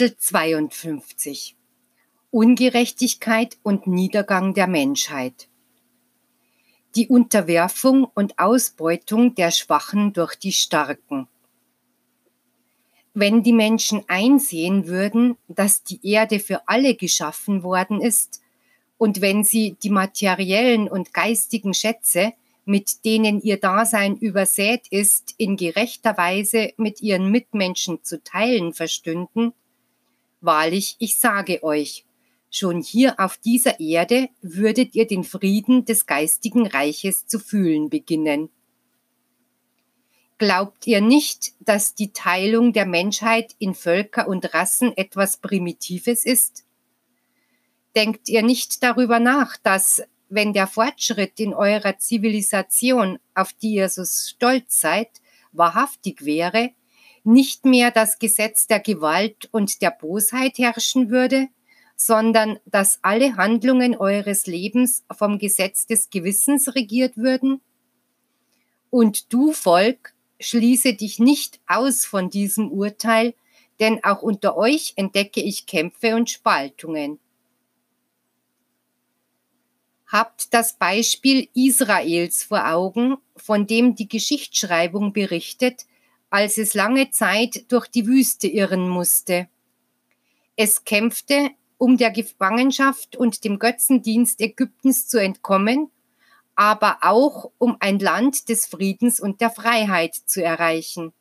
Kapitel 52 Ungerechtigkeit und Niedergang der Menschheit. Die Unterwerfung und Ausbeutung der Schwachen durch die Starken. Wenn die Menschen einsehen würden, dass die Erde für alle geschaffen worden ist, und wenn sie die materiellen und geistigen Schätze, mit denen ihr Dasein übersät ist, in gerechter Weise mit ihren Mitmenschen zu teilen verstünden, wahrlich, ich sage euch, schon hier auf dieser Erde würdet ihr den Frieden des geistigen Reiches zu fühlen beginnen. Glaubt ihr nicht, dass die Teilung der Menschheit in Völker und Rassen etwas Primitives ist? Denkt ihr nicht darüber nach, dass, wenn der Fortschritt in eurer Zivilisation, auf die ihr so stolz seid, wahrhaftig wäre, nicht mehr das Gesetz der Gewalt und der Bosheit herrschen würde, sondern dass alle Handlungen eures Lebens vom Gesetz des Gewissens regiert würden? Und du, Volk, schließe dich nicht aus von diesem Urteil, denn auch unter euch entdecke ich Kämpfe und Spaltungen habt das Beispiel Israels vor Augen, von dem die Geschichtsschreibung berichtet, als es lange Zeit durch die Wüste irren musste. Es kämpfte, um der Gefangenschaft und dem Götzendienst Ägyptens zu entkommen, aber auch um ein Land des Friedens und der Freiheit zu erreichen.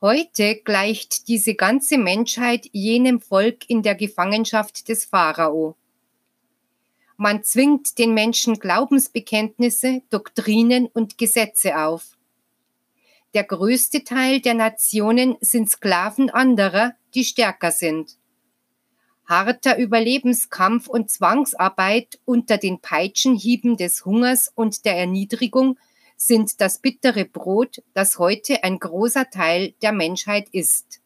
Heute gleicht diese ganze Menschheit jenem Volk in der Gefangenschaft des Pharao. Man zwingt den Menschen Glaubensbekenntnisse, Doktrinen und Gesetze auf. Der größte Teil der Nationen sind Sklaven anderer, die stärker sind. Harter Überlebenskampf und Zwangsarbeit unter den Peitschenhieben des Hungers und der Erniedrigung sind das bittere Brot, das heute ein großer Teil der Menschheit ist.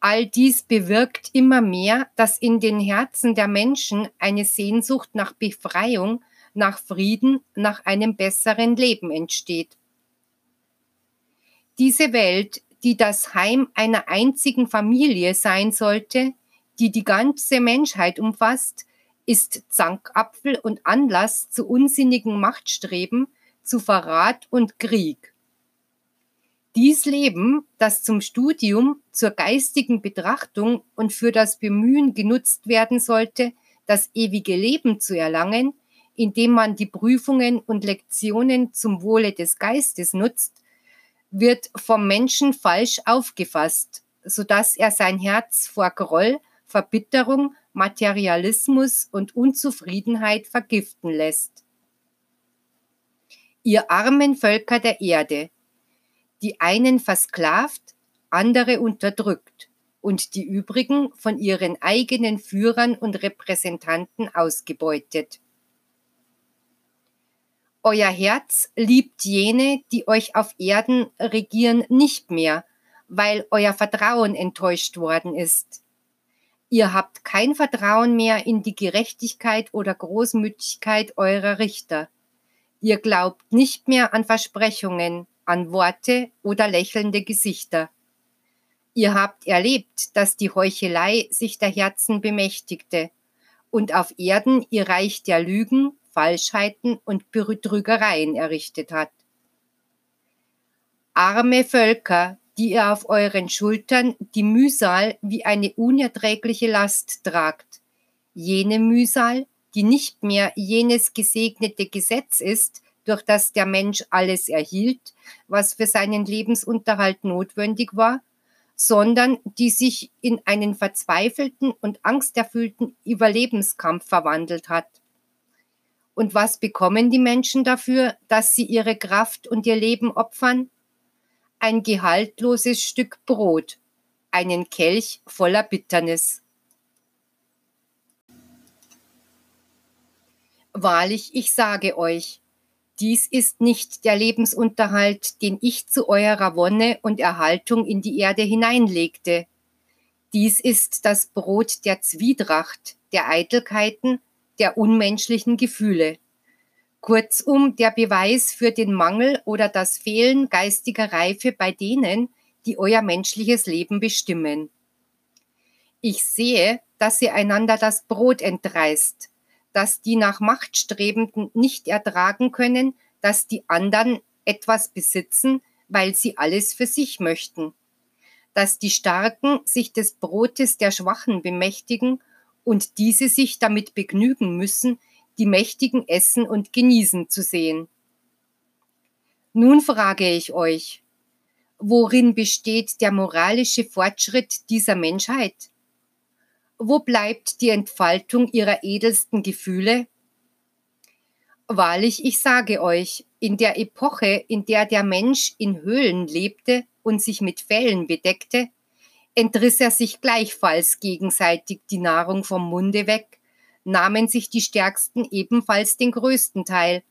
All dies bewirkt immer mehr, dass in den Herzen der Menschen eine Sehnsucht nach Befreiung, nach Frieden, nach einem besseren Leben entsteht. Diese Welt, die das Heim einer einzigen Familie sein sollte, die die ganze Menschheit umfasst, ist Zankapfel und Anlass zu unsinnigen Machtstreben, zu Verrat und Krieg. Dies Leben, das zum Studium, zur geistigen Betrachtung und für das Bemühen genutzt werden sollte, das ewige Leben zu erlangen, indem man die Prüfungen und Lektionen zum Wohle des Geistes nutzt, wird vom Menschen falsch aufgefasst, so dass er sein Herz vor Groll, Verbitterung, Materialismus und Unzufriedenheit vergiften lässt. Ihr armen Völker der Erde, die einen versklavt, andere unterdrückt und die übrigen von ihren eigenen Führern und Repräsentanten ausgebeutet. Euer Herz liebt jene, die euch auf Erden regieren, nicht mehr, weil euer Vertrauen enttäuscht worden ist. Ihr habt kein Vertrauen mehr in die Gerechtigkeit oder Großmütigkeit eurer Richter. Ihr glaubt nicht mehr an Versprechungen, an Worte oder lächelnde Gesichter. Ihr habt erlebt, dass die Heuchelei sich der Herzen bemächtigte und auf Erden ihr Reich der Lügen, Falschheiten und Betrügereien errichtet hat. Arme Völker, die ihr auf euren Schultern die Mühsal wie eine unerträgliche Last tragt, jene Mühsal, die nicht mehr jenes gesegnete Gesetz ist, durch das der Mensch alles erhielt, was für seinen Lebensunterhalt notwendig war, sondern die sich in einen verzweifelten und angsterfüllten Überlebenskampf verwandelt hat. Und was bekommen die Menschen dafür, dass sie ihre Kraft und ihr Leben opfern? Ein gehaltloses Stück Brot, einen Kelch voller Bitternis. Wahrlich, ich sage euch, dies ist nicht der Lebensunterhalt, den ich zu eurer Wonne und Erhaltung in die Erde hineinlegte. Dies ist das Brot der Zwietracht, der Eitelkeiten, der unmenschlichen Gefühle. Kurzum der Beweis für den Mangel oder das Fehlen geistiger Reife bei denen, die euer menschliches Leben bestimmen. Ich sehe, dass ihr einander das Brot entreißt, dass die nach Macht Strebenden nicht ertragen können, dass die anderen etwas besitzen, weil sie alles für sich möchten, dass die Starken sich des Brotes der Schwachen bemächtigen und diese sich damit begnügen müssen, die Mächtigen essen und genießen zu sehen. Nun frage ich euch, worin besteht der moralische Fortschritt dieser Menschheit? Wo bleibt die Entfaltung ihrer edelsten Gefühle? Wahrlich, ich sage euch, in der Epoche, in der der Mensch in Höhlen lebte und sich mit Fellen bedeckte, entriss er sich gleichfalls gegenseitig die Nahrung vom Munde weg, nahmen sich die Stärksten ebenfalls den größten Teil,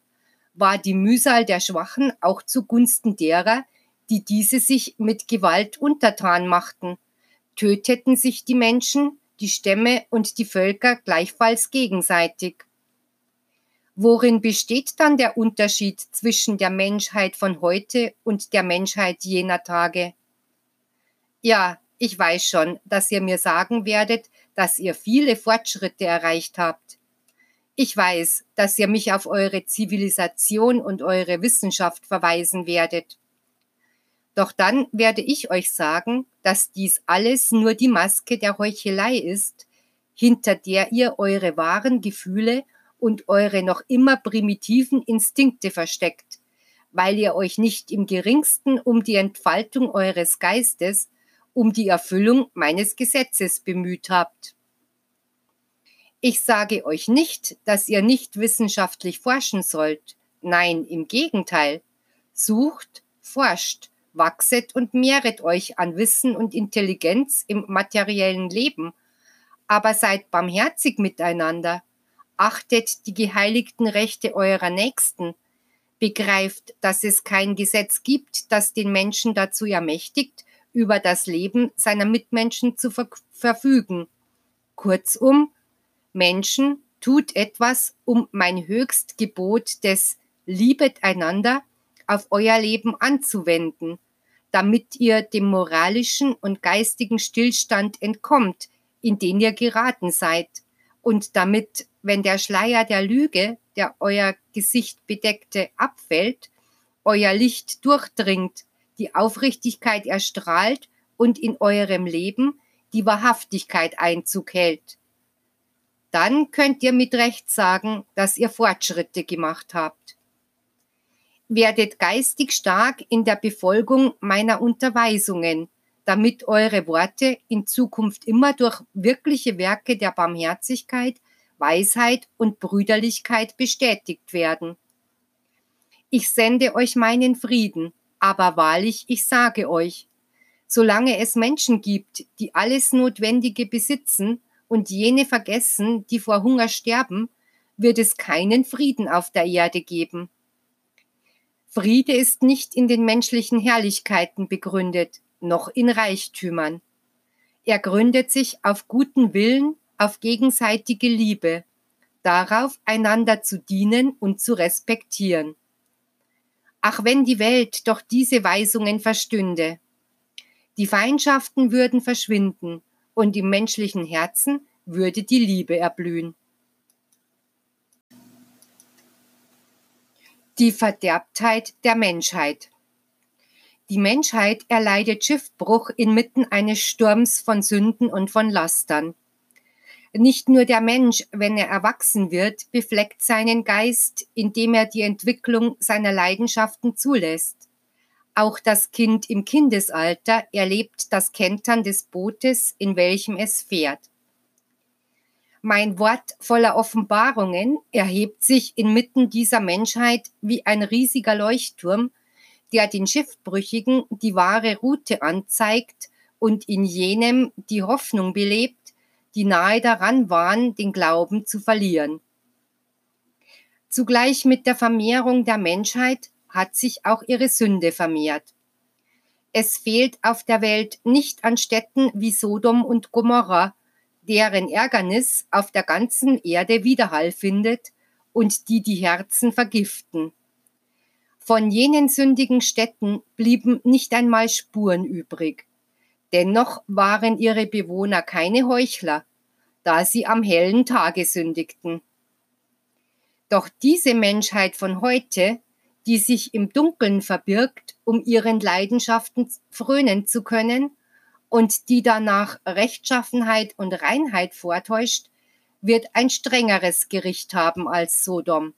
war die Mühsal der Schwachen auch zugunsten derer, die diese sich mit Gewalt untertan machten, töteten sich die Menschen, die Stämme und die Völker gleichfalls gegenseitig. Worin besteht dann der Unterschied zwischen der Menschheit von heute und der Menschheit jener Tage? Ja, ich weiß schon, dass ihr mir sagen werdet, dass ihr viele Fortschritte erreicht habt. Ich weiß, dass ihr mich auf eure Zivilisation und eure Wissenschaft verweisen werdet. Doch dann werde ich euch sagen, dass dies alles nur die Maske der Heuchelei ist, hinter der ihr eure wahren Gefühle und eure noch immer primitiven Instinkte versteckt, weil ihr euch nicht im geringsten um die Entfaltung eures Geistes, um die Erfüllung meines Gesetzes bemüht habt. Ich sage euch nicht, dass ihr nicht wissenschaftlich forschen sollt. Nein, im Gegenteil. Sucht, forscht, wachset und mehret euch an Wissen und Intelligenz im materiellen Leben, aber seid barmherzig miteinander, achtet die geheiligten Rechte eurer Nächsten, begreift, dass es kein Gesetz gibt, das den Menschen dazu ermächtigt, über das Leben seiner Mitmenschen zu ver verfügen. Kurzum, Menschen, tut etwas, um mein Höchstgebot des Liebet einander auf euer Leben anzuwenden, damit ihr dem moralischen und geistigen Stillstand entkommt, in den ihr geraten seid, und damit wenn der Schleier der Lüge, der euer Gesicht bedeckte, abfällt, euer Licht durchdringt, die Aufrichtigkeit erstrahlt und in eurem Leben die Wahrhaftigkeit Einzug hält. Dann könnt ihr mit Recht sagen, dass ihr Fortschritte gemacht habt. Werdet geistig stark in der Befolgung meiner Unterweisungen, damit eure Worte in Zukunft immer durch wirkliche Werke der Barmherzigkeit Weisheit und Brüderlichkeit bestätigt werden. Ich sende euch meinen Frieden, aber wahrlich, ich sage euch, solange es Menschen gibt, die alles Notwendige besitzen und jene vergessen, die vor Hunger sterben, wird es keinen Frieden auf der Erde geben. Friede ist nicht in den menschlichen Herrlichkeiten begründet, noch in Reichtümern. Er gründet sich auf guten Willen auf gegenseitige Liebe, darauf einander zu dienen und zu respektieren. Ach, wenn die Welt doch diese Weisungen verstünde. Die Feindschaften würden verschwinden und im menschlichen Herzen würde die Liebe erblühen. Die Verderbtheit der Menschheit. Die Menschheit erleidet Schiffbruch inmitten eines Sturms von Sünden und von Lastern. Nicht nur der Mensch, wenn er erwachsen wird, befleckt seinen Geist, indem er die Entwicklung seiner Leidenschaften zulässt. Auch das Kind im Kindesalter erlebt das Kentern des Bootes, in welchem es fährt. Mein Wort voller Offenbarungen erhebt sich inmitten dieser Menschheit wie ein riesiger Leuchtturm, der den Schiffbrüchigen die wahre Route anzeigt und in jenem die Hoffnung belebt, die nahe daran waren, den Glauben zu verlieren. Zugleich mit der Vermehrung der Menschheit hat sich auch ihre Sünde vermehrt. Es fehlt auf der Welt nicht an Städten wie Sodom und Gomorra, deren Ärgernis auf der ganzen Erde Widerhall findet und die die Herzen vergiften. Von jenen sündigen Städten blieben nicht einmal Spuren übrig. Dennoch waren ihre Bewohner keine Heuchler, da sie am hellen Tage sündigten. Doch diese Menschheit von heute, die sich im Dunkeln verbirgt, um ihren Leidenschaften frönen zu können und die danach Rechtschaffenheit und Reinheit vortäuscht, wird ein strengeres Gericht haben als Sodom.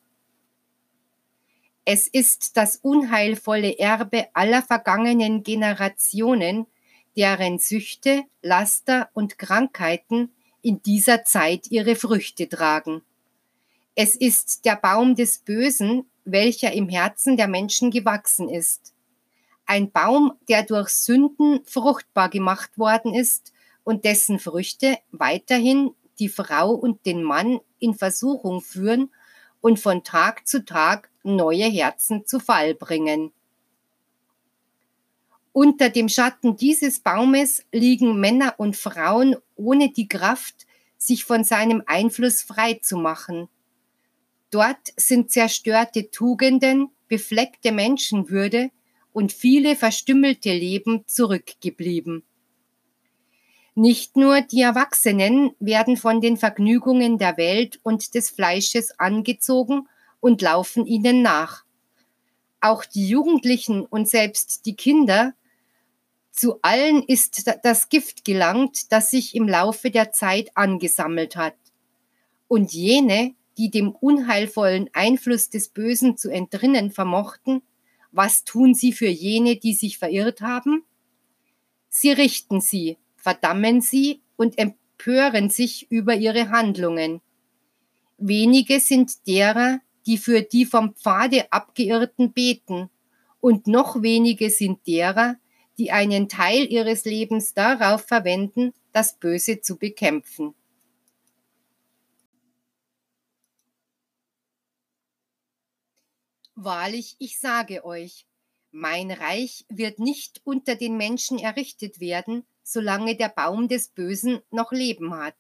Es ist das unheilvolle Erbe aller vergangenen Generationen, deren Süchte, Laster und Krankheiten in dieser Zeit ihre Früchte tragen. Es ist der Baum des Bösen, welcher im Herzen der Menschen gewachsen ist. Ein Baum, der durch Sünden fruchtbar gemacht worden ist und dessen Früchte weiterhin die Frau und den Mann in Versuchung führen und von Tag zu Tag neue Herzen zu Fall bringen. Unter dem Schatten dieses Baumes liegen Männer und Frauen ohne die Kraft, sich von seinem Einfluss frei zu machen. Dort sind zerstörte Tugenden, befleckte Menschenwürde und viele verstümmelte Leben zurückgeblieben. Nicht nur die Erwachsenen werden von den Vergnügungen der Welt und des Fleisches angezogen und laufen ihnen nach. Auch die Jugendlichen und selbst die Kinder zu allen ist das Gift gelangt, das sich im Laufe der Zeit angesammelt hat. Und jene, die dem unheilvollen Einfluss des Bösen zu entrinnen vermochten, was tun sie für jene, die sich verirrt haben? Sie richten sie, verdammen sie und empören sich über ihre Handlungen. Wenige sind derer, die für die vom Pfade abgeirrten beten, und noch wenige sind derer, die einen Teil ihres Lebens darauf verwenden, das Böse zu bekämpfen. Wahrlich, ich sage euch, mein Reich wird nicht unter den Menschen errichtet werden, solange der Baum des Bösen noch Leben hat.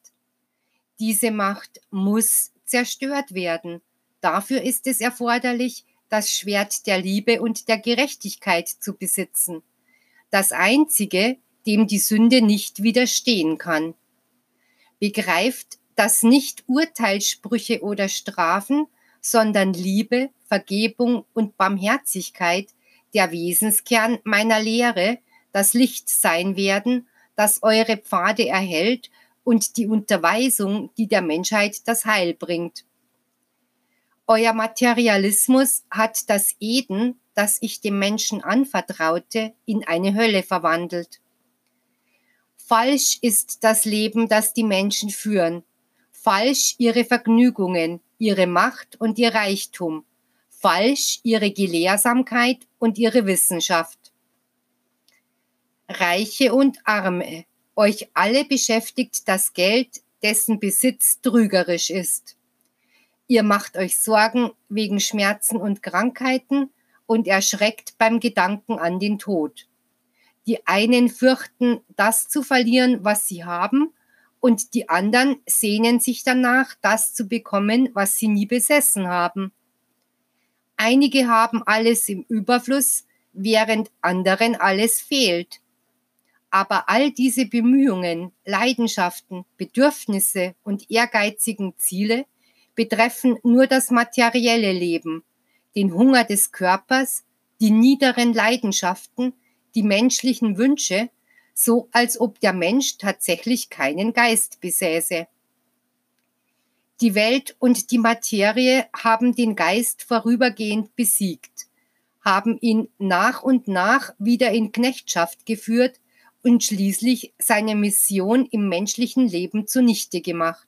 Diese Macht muss zerstört werden. Dafür ist es erforderlich, das Schwert der Liebe und der Gerechtigkeit zu besitzen das einzige, dem die Sünde nicht widerstehen kann. Begreift, dass nicht Urteilssprüche oder Strafen, sondern Liebe, Vergebung und Barmherzigkeit der Wesenskern meiner Lehre, das Licht sein werden, das eure Pfade erhält und die Unterweisung, die der Menschheit das Heil bringt. Euer Materialismus hat das Eden, das ich dem Menschen anvertraute, in eine Hölle verwandelt. Falsch ist das Leben, das die Menschen führen, falsch ihre Vergnügungen, ihre Macht und ihr Reichtum, falsch ihre Gelehrsamkeit und ihre Wissenschaft. Reiche und Arme, euch alle beschäftigt das Geld, dessen Besitz trügerisch ist. Ihr macht euch Sorgen wegen Schmerzen und Krankheiten und erschreckt beim Gedanken an den Tod. Die einen fürchten, das zu verlieren, was sie haben, und die anderen sehnen sich danach, das zu bekommen, was sie nie besessen haben. Einige haben alles im Überfluss, während anderen alles fehlt. Aber all diese Bemühungen, Leidenschaften, Bedürfnisse und ehrgeizigen Ziele betreffen nur das materielle Leben den Hunger des Körpers, die niederen Leidenschaften, die menschlichen Wünsche, so als ob der Mensch tatsächlich keinen Geist besäße. Die Welt und die Materie haben den Geist vorübergehend besiegt, haben ihn nach und nach wieder in Knechtschaft geführt und schließlich seine Mission im menschlichen Leben zunichte gemacht.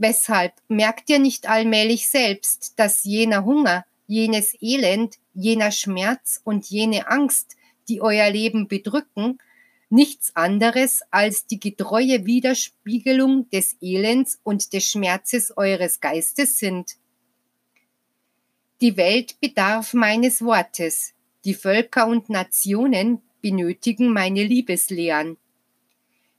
Weshalb merkt ihr nicht allmählich selbst, dass jener Hunger, jenes Elend, jener Schmerz und jene Angst, die euer Leben bedrücken, nichts anderes als die getreue Widerspiegelung des Elends und des Schmerzes eures Geistes sind? Die Welt bedarf meines Wortes, die Völker und Nationen benötigen meine Liebeslehren.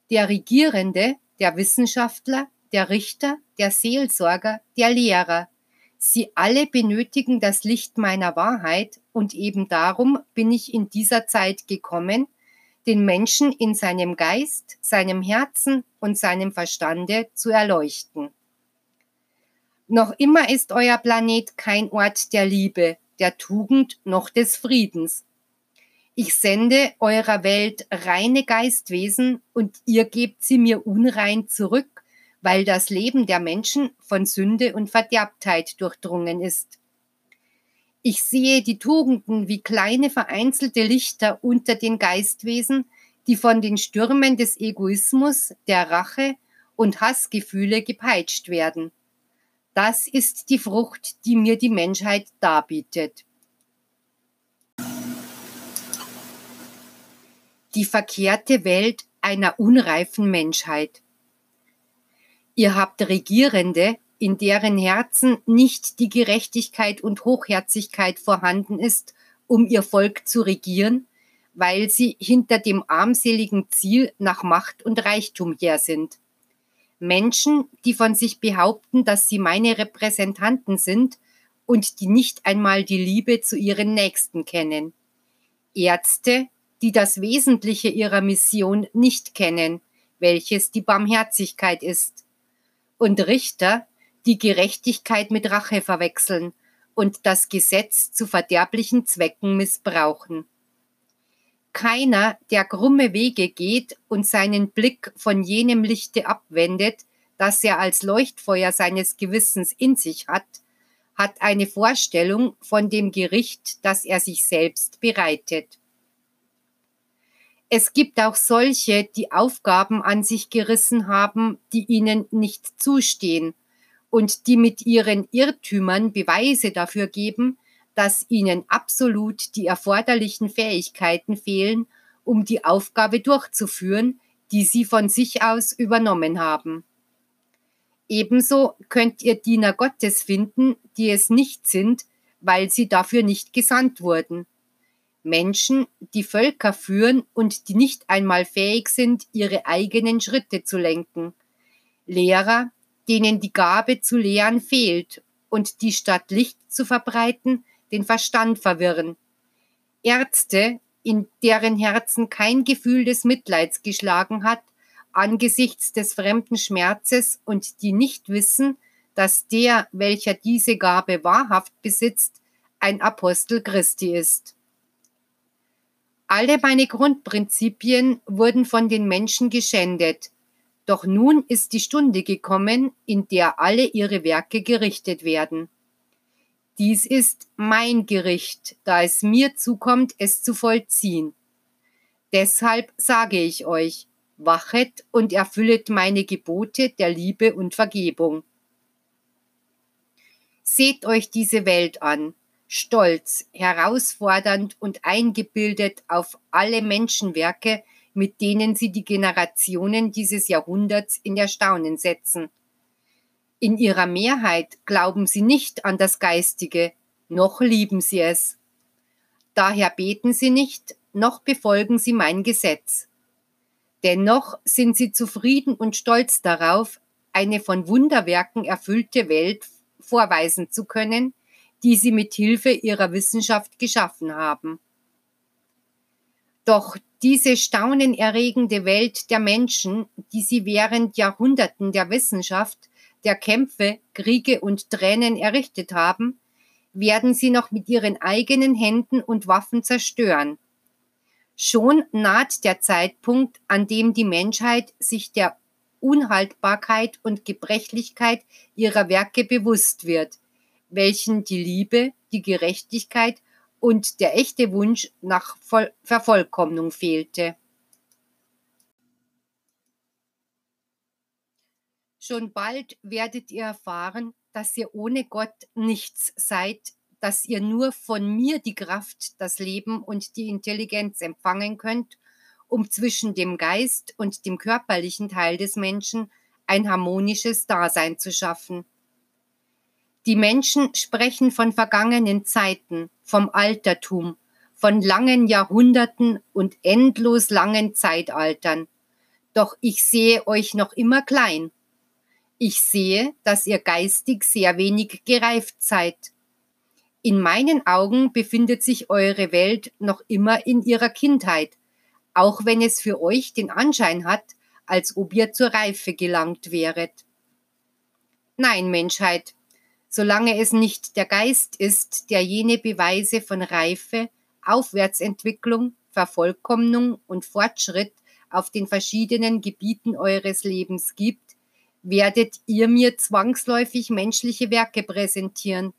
Der Regierende, der Wissenschaftler, der Richter, der Seelsorger, der Lehrer. Sie alle benötigen das Licht meiner Wahrheit und eben darum bin ich in dieser Zeit gekommen, den Menschen in seinem Geist, seinem Herzen und seinem Verstande zu erleuchten. Noch immer ist euer Planet kein Ort der Liebe, der Tugend noch des Friedens. Ich sende eurer Welt reine Geistwesen und ihr gebt sie mir unrein zurück, weil das Leben der Menschen von Sünde und Verderbtheit durchdrungen ist. Ich sehe die Tugenden wie kleine vereinzelte Lichter unter den Geistwesen, die von den Stürmen des Egoismus, der Rache und Hassgefühle gepeitscht werden. Das ist die Frucht, die mir die Menschheit darbietet. Die verkehrte Welt einer unreifen Menschheit. Ihr habt Regierende, in deren Herzen nicht die Gerechtigkeit und Hochherzigkeit vorhanden ist, um ihr Volk zu regieren, weil sie hinter dem armseligen Ziel nach Macht und Reichtum her sind. Menschen, die von sich behaupten, dass sie meine Repräsentanten sind und die nicht einmal die Liebe zu ihren Nächsten kennen. Ärzte, die das Wesentliche ihrer Mission nicht kennen, welches die Barmherzigkeit ist. Und Richter, die Gerechtigkeit mit Rache verwechseln und das Gesetz zu verderblichen Zwecken missbrauchen. Keiner, der krumme Wege geht und seinen Blick von jenem Lichte abwendet, das er als Leuchtfeuer seines Gewissens in sich hat, hat eine Vorstellung von dem Gericht, das er sich selbst bereitet. Es gibt auch solche, die Aufgaben an sich gerissen haben, die ihnen nicht zustehen und die mit ihren Irrtümern Beweise dafür geben, dass ihnen absolut die erforderlichen Fähigkeiten fehlen, um die Aufgabe durchzuführen, die sie von sich aus übernommen haben. Ebenso könnt ihr Diener Gottes finden, die es nicht sind, weil sie dafür nicht gesandt wurden. Menschen, die Völker führen und die nicht einmal fähig sind, ihre eigenen Schritte zu lenken. Lehrer, denen die Gabe zu lehren fehlt und die statt Licht zu verbreiten, den Verstand verwirren. Ärzte, in deren Herzen kein Gefühl des Mitleids geschlagen hat, angesichts des fremden Schmerzes und die nicht wissen, dass der, welcher diese Gabe wahrhaft besitzt, ein Apostel Christi ist. Alle meine Grundprinzipien wurden von den Menschen geschändet, doch nun ist die Stunde gekommen, in der alle ihre Werke gerichtet werden. Dies ist mein Gericht, da es mir zukommt, es zu vollziehen. Deshalb sage ich euch, wachet und erfüllet meine Gebote der Liebe und Vergebung. Seht euch diese Welt an, stolz, herausfordernd und eingebildet auf alle Menschenwerke, mit denen sie die Generationen dieses Jahrhunderts in Erstaunen setzen. In ihrer Mehrheit glauben sie nicht an das Geistige, noch lieben sie es. Daher beten sie nicht, noch befolgen sie mein Gesetz. Dennoch sind sie zufrieden und stolz darauf, eine von Wunderwerken erfüllte Welt vorweisen zu können, die sie mit Hilfe ihrer Wissenschaft geschaffen haben. Doch diese staunenerregende Welt der Menschen, die sie während Jahrhunderten der Wissenschaft der Kämpfe, Kriege und Tränen errichtet haben, werden sie noch mit ihren eigenen Händen und Waffen zerstören. Schon naht der Zeitpunkt, an dem die Menschheit sich der Unhaltbarkeit und Gebrechlichkeit ihrer Werke bewusst wird, welchen die Liebe, die Gerechtigkeit und der echte Wunsch nach Vervollkommnung fehlte. Schon bald werdet ihr erfahren, dass ihr ohne Gott nichts seid, dass ihr nur von mir die Kraft, das Leben und die Intelligenz empfangen könnt, um zwischen dem Geist und dem körperlichen Teil des Menschen ein harmonisches Dasein zu schaffen. Die Menschen sprechen von vergangenen Zeiten, vom Altertum, von langen Jahrhunderten und endlos langen Zeitaltern. Doch ich sehe euch noch immer klein Ich sehe, dass ihr geistig sehr wenig gereift seid. In meinen Augen befindet sich eure Welt noch immer in ihrer Kindheit, auch wenn es für euch den Anschein hat, als ob ihr zur Reife gelangt wäret. Nein, Menschheit, solange es nicht der Geist ist, der jene Beweise von Reife, Aufwärtsentwicklung, Vervollkommnung und Fortschritt auf den verschiedenen Gebieten eures Lebens gibt, werdet ihr mir zwangsläufig menschliche Werke präsentieren,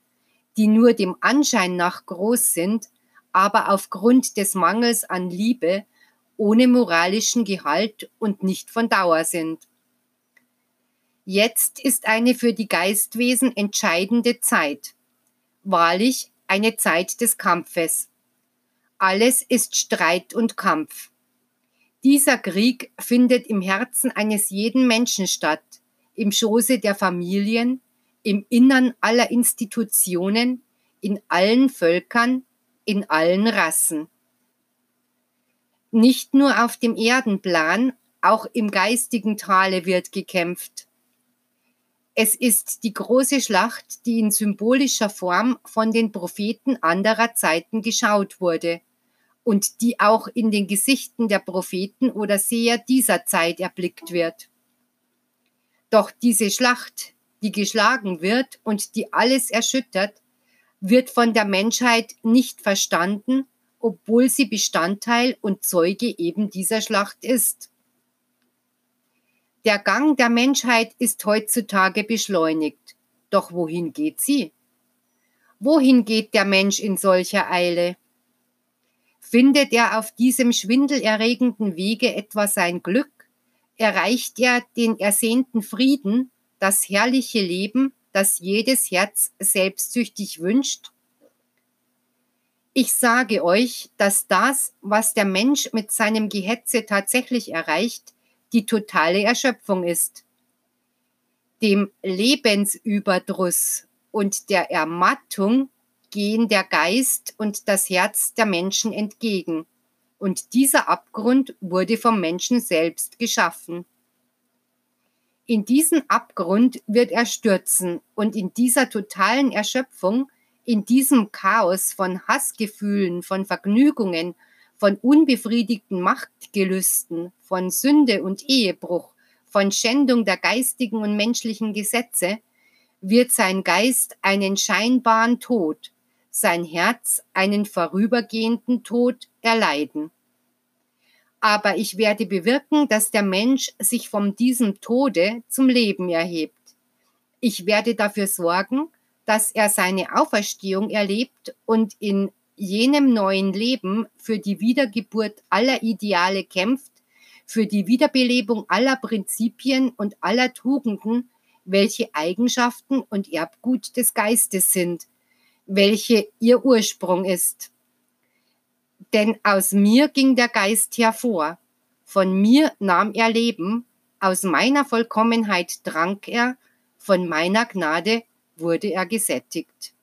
die nur dem Anschein nach groß sind, aber aufgrund des Mangels an Liebe ohne moralischen Gehalt und nicht von Dauer sind. Jetzt ist eine für die Geistwesen entscheidende Zeit. Wahrlich eine Zeit des Kampfes. Alles ist Streit und Kampf. Dieser Krieg findet im Herzen eines jeden Menschen statt, im Schoße der Familien, im Innern aller Institutionen, in allen Völkern, in allen Rassen. Nicht nur auf dem Erdenplan, auch im geistigen Tale wird gekämpft. Es ist die große Schlacht, die in symbolischer Form von den Propheten anderer Zeiten geschaut wurde und die auch in den Gesichten der Propheten oder Seher dieser Zeit erblickt wird. Doch diese Schlacht, die geschlagen wird und die alles erschüttert, wird von der Menschheit nicht verstanden, obwohl sie Bestandteil und Zeuge eben dieser Schlacht ist. Der Gang der Menschheit ist heutzutage beschleunigt. Doch wohin geht sie? Wohin geht der Mensch in solcher Eile? Findet er auf diesem schwindelerregenden Wege etwa sein Glück? Erreicht er den ersehnten Frieden, das herrliche Leben, das jedes Herz selbstsüchtig wünscht? Ich sage euch, dass das, was der Mensch mit seinem Gehetze tatsächlich erreicht, die totale Erschöpfung ist. Dem Lebensüberdruss und der Ermattung gehen der Geist und das Herz der Menschen entgegen. Und dieser Abgrund wurde vom Menschen selbst geschaffen. In diesen Abgrund wird er stürzen und in dieser totalen Erschöpfung, in diesem Chaos von Hassgefühlen, von Vergnügungen, von unbefriedigten Machtgelüsten, von Sünde und Ehebruch, von Schändung der geistigen und menschlichen Gesetze, wird sein Geist einen scheinbaren Tod, sein Herz einen vorübergehenden Tod erleiden. Aber ich werde bewirken, dass der Mensch sich von diesem Tode zum Leben erhebt. Ich werde dafür sorgen, dass er seine Auferstehung erlebt und in jenem neuen Leben für die Wiedergeburt aller Ideale kämpft, für die Wiederbelebung aller Prinzipien und aller Tugenden, welche Eigenschaften und Erbgut des Geistes sind, welche ihr Ursprung ist. Denn aus mir ging der Geist hervor, von mir nahm er Leben, aus meiner Vollkommenheit trank er, von meiner Gnade wurde er gesättigt.